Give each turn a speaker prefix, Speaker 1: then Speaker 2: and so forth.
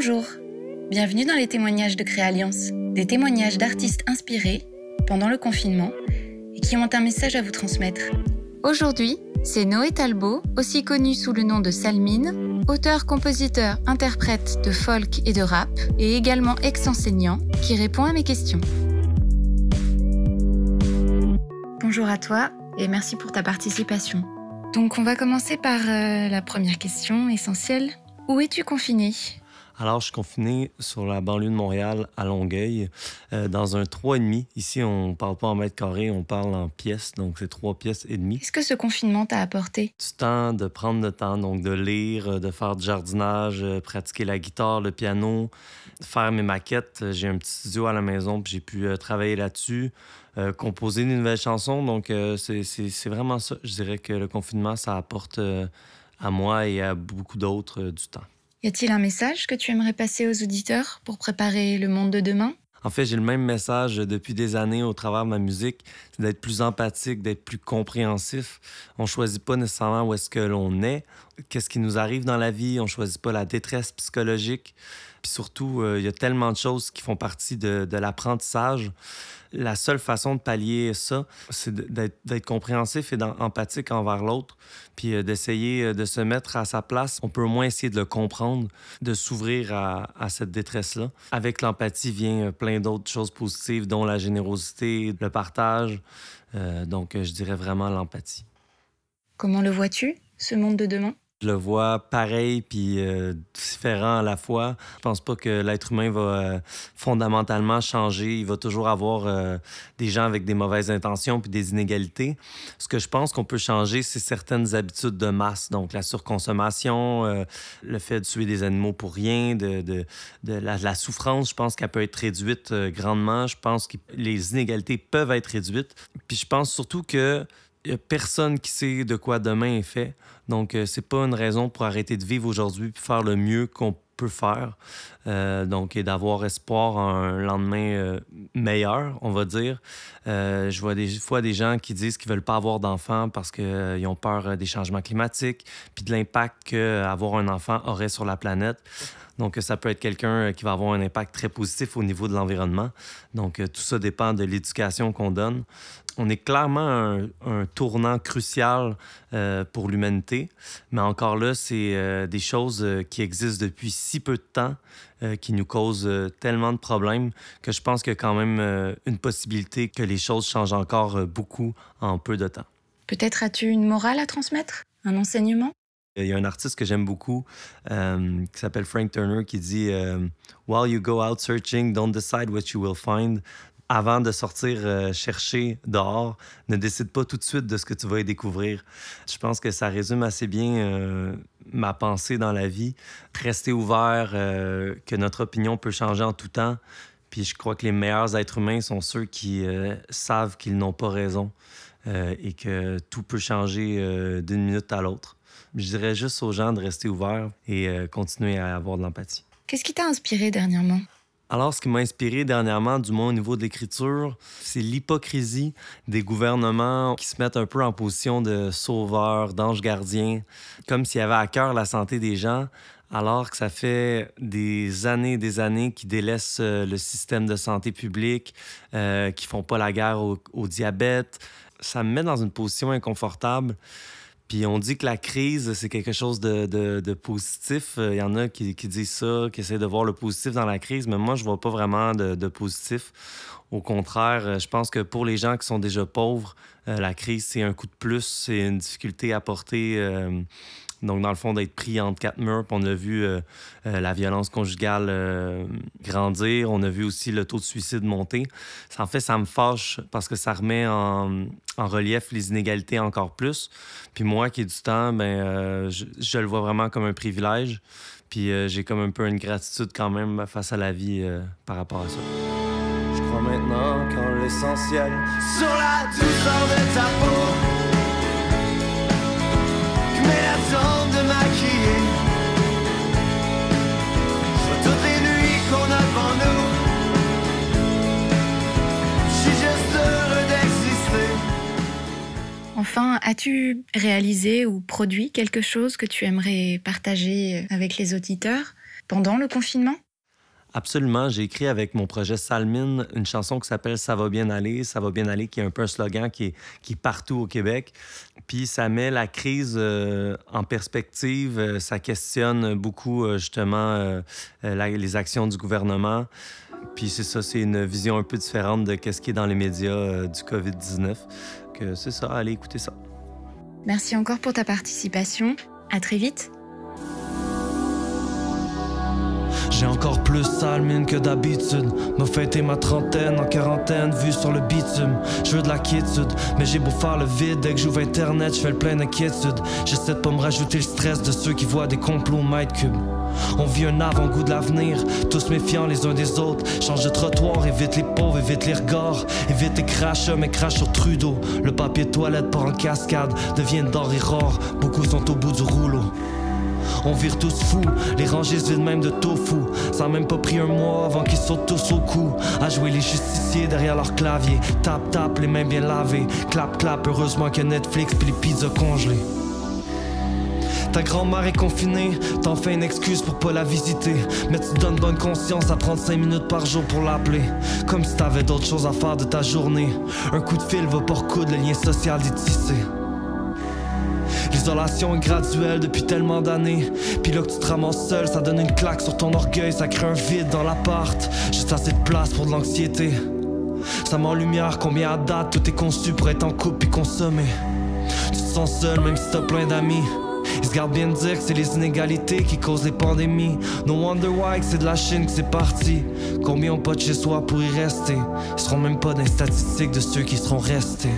Speaker 1: Bonjour, bienvenue dans les témoignages de Créalliance, des témoignages d'artistes inspirés pendant le confinement et qui ont un message à vous transmettre. Aujourd'hui, c'est Noé Talbot, aussi connu sous le nom de Salmine, auteur, compositeur, interprète de folk et de rap, et également ex-enseignant, qui répond à mes questions. Bonjour à toi et merci pour ta participation. Donc on va commencer par euh, la première question essentielle. Où es-tu confiné?
Speaker 2: Alors, je suis confiné sur la banlieue de Montréal, à Longueuil, euh, dans un 3,5. Ici, on ne parle pas en mètres carrés, on parle en pièces, donc c'est 3 pièces et demi.
Speaker 1: Qu'est-ce que ce confinement t'a apporté?
Speaker 2: Du temps, de prendre le temps, donc de lire, euh, de faire du jardinage, euh, pratiquer la guitare, le piano, faire mes maquettes. J'ai un petit studio à la maison, puis j'ai pu travailler là-dessus. composer une nouvelle chanson. Donc, c'est vraiment ça. Je dirais que le confinement, ça apporte à moi et à beaucoup d'autres du temps.
Speaker 1: Y a-t-il un message que tu aimerais passer aux auditeurs pour préparer le monde de demain?
Speaker 2: En fait, j'ai le même message depuis des années au travers de ma musique, c'est d'être plus empathique, d'être plus compréhensif. On choisit pas nécessairement où est-ce que l'on est, qu'est-ce qui nous arrive dans la vie, on choisit pas la détresse psychologique. Puis surtout, euh, il y a tellement de choses qui font partie de, de l'apprentissage. La seule façon de pallier ça, c'est d'être compréhensif et empathique envers l'autre, puis euh, d'essayer euh, de se mettre à sa place. On peut au moins essayer de le comprendre, de s'ouvrir à, à, cette détresse-là. Avec l'empathie vient plein d'autres choses positives, dont la générosité, le partage. donc, je dirais vraiment l'empathie.
Speaker 1: Comment le vois-tu, ce monde de demain?
Speaker 2: Je le vois pareil puis euh, différent à la fois. Je pense pas que l'être humain va euh, fondamentalement changer. Il va toujours avoir euh, des gens avec des mauvaises intentions puis des inégalités. Ce que je pense qu'on peut changer, c'est certaines habitudes de masse. Donc la surconsommation, le fait de tuer des animaux pour rien, de, la, souffrance, je pense qu'elle peut être réduite grandement. Je pense que les inégalités peuvent être réduites. Puis je pense surtout que y a personne qui sait de quoi demain est fait. Donc, euh, c'est pas une raison pour arrêter de vivre aujourd'hui puis faire le mieux qu'on peut faire. Euh, donc, et d'avoir espoir en un lendemain euh, meilleur, on va dire. je vois des fois des gens qui disent qu'ils veulent pas avoir d'enfants parce qu'ils ont peur des changements climatiques puis de l'impact qu'avoir un enfant aurait sur la planète. Donc, ça peut être quelqu'un qui va avoir un impact très positif au niveau de l'environnement. Donc, tout ça dépend de l'éducation qu'on donne on est clairement un, tournant crucial euh, pour l'humanité, mais encore là, c'est euh, des choses euh, qui existent depuis si peu de temps, qui nous causent tellement de problèmes que je pense qu'il y a quand même une possibilité que les choses changent encore beaucoup en peu de temps.
Speaker 1: Peut-être as-tu une morale à transmettre, un enseignement?
Speaker 2: Il y a un artiste que j'aime beaucoup qui s'appelle Frank Turner qui dit While you go out searching, don't decide what you will find avant de sortir euh, chercher dehors, ne décide pas tout de suite de ce que tu vas y découvrir. Je pense que ça résume assez bien euh, ma pensée dans la vie. Rester ouvert, euh, que notre opinion peut changer en tout temps. Puis je crois que les meilleurs êtres humains sont ceux qui savent qu'ils n'ont pas raison et que tout peut changer d'une minute à l'autre. Je dirais juste aux gens de rester ouverts et continuer à avoir de l'empathie.
Speaker 1: Qu'est-ce qui t'a inspiré dernièrement?
Speaker 2: Alors, ce qui m'a inspiré dernièrement, du moins au niveau de l'écriture, c'est l'hypocrisie des gouvernements qui se mettent un peu en position de sauveur, d'ange gardien, comme s'il y avait à cœur la santé des gens, alors que ça fait des années et des années qu'ils délaissent euh, le système de santé publique, euh, qui font pas la guerre au, au diabète. Ça me met dans une position inconfortable. Puis on dit que la crise, c'est quelque chose de, de, positif. Il y en a qui, qui, disent ça, qui essaient de voir le positif dans la crise, mais moi, je vois pas vraiment de, de positif. Au contraire, je pense que pour les gens qui sont déjà pauvres, euh, la crise, c'est un coup de plus, c'est une difficulté à porter. Euh, donc, dans le fond, d'être pris entre quatre murs. on a vu euh, la violence conjugale grandir. On a vu aussi le taux de suicide monter. en fait, ça me fâche parce que ça remet en, relief les inégalités encore plus. Puis moi qui ai du temps, ben, euh, je, le vois vraiment comme un privilège. Puis euh, j'ai comme un peu une gratitude quand même face à la vie euh, par rapport à ça. Je crois maintenant qu'en l'essentiel, sur la douceur de ta peau,
Speaker 1: As-tu réalisé ou produit quelque chose que tu aimerais partager avec les auditeurs pendant le confinement?
Speaker 3: Absolument. J'ai écrit avec mon projet Salmine une chanson qui s'appelle Ça va bien aller. Ça va bien aller, qui est un peu un slogan qui est, partout au Québec. Puis ça met la crise euh, en perspective. Euh, ça questionne beaucoup, euh, justement, les actions du gouvernement. Puis c'est ça, c'est une vision un peu différente de ce qui est dans les médias du COVID-19. C'est ça, allez écouter ça.
Speaker 1: Merci encore pour ta participation. À très vite.
Speaker 2: J'ai encore plus sale mine que d'habitude. Me fêter ma trentaine en quarantaine, vue sur le bitume. Je veux de la quiétude, mais j'ai beau faire le vide. Dès que j'ouvre internet, je fais le plein d'inquiétude. J'essaie de pas me rajouter le stress de ceux qui voient des complots mètre cube. On vit un avant-goût de l'avenir, tous méfiants les uns des autres. Change de trottoir, évite les pauvres, évite les regards. Évite les crachats, mais crache sur Trudeau. Le papier toilette part en cascade, devient denrée rare. Beaucoup sont au bout du rouleau. On vire tous fous, les rangées se vident même de tofu. Ça a même pas pris un mois avant qu'ils sautent tous au cou. À jouer les justiciers derrière leur clavier. Tap tap, les mains bien lavées. Clap clap, heureusement que Netflix puis les pizzas. Ta grand-mère est confinée, t'en fais une excuse pour pas la visiter. Mais tu donnes bonne conscience à 35 minutes par jour pour l'appeler. Comme si t'avais d'autres choses à faire de ta journée. Un coup de fil va pas recoudre le lien social est tissé. L'isolation est graduelle depuis tellement d'années. Puis là que tu te ramasses seul, ça donne une claque sur ton orgueil, ça crée un vide dans l'appart. Juste assez de place pour de l'anxiété. Ça met lumière combien à date tout est conçu pour être en couple puis consommé. Tu te sens seul même si t'as plein d'amis. Ils se gardent bien de dire que c'est les inégalités qui causent les pandémies. No wonder why que c'est de la Chine que c'est parti. Combien ont pas de chez soi pour y rester? Ils seront même pas dans les statistiques de ceux qui seront restés.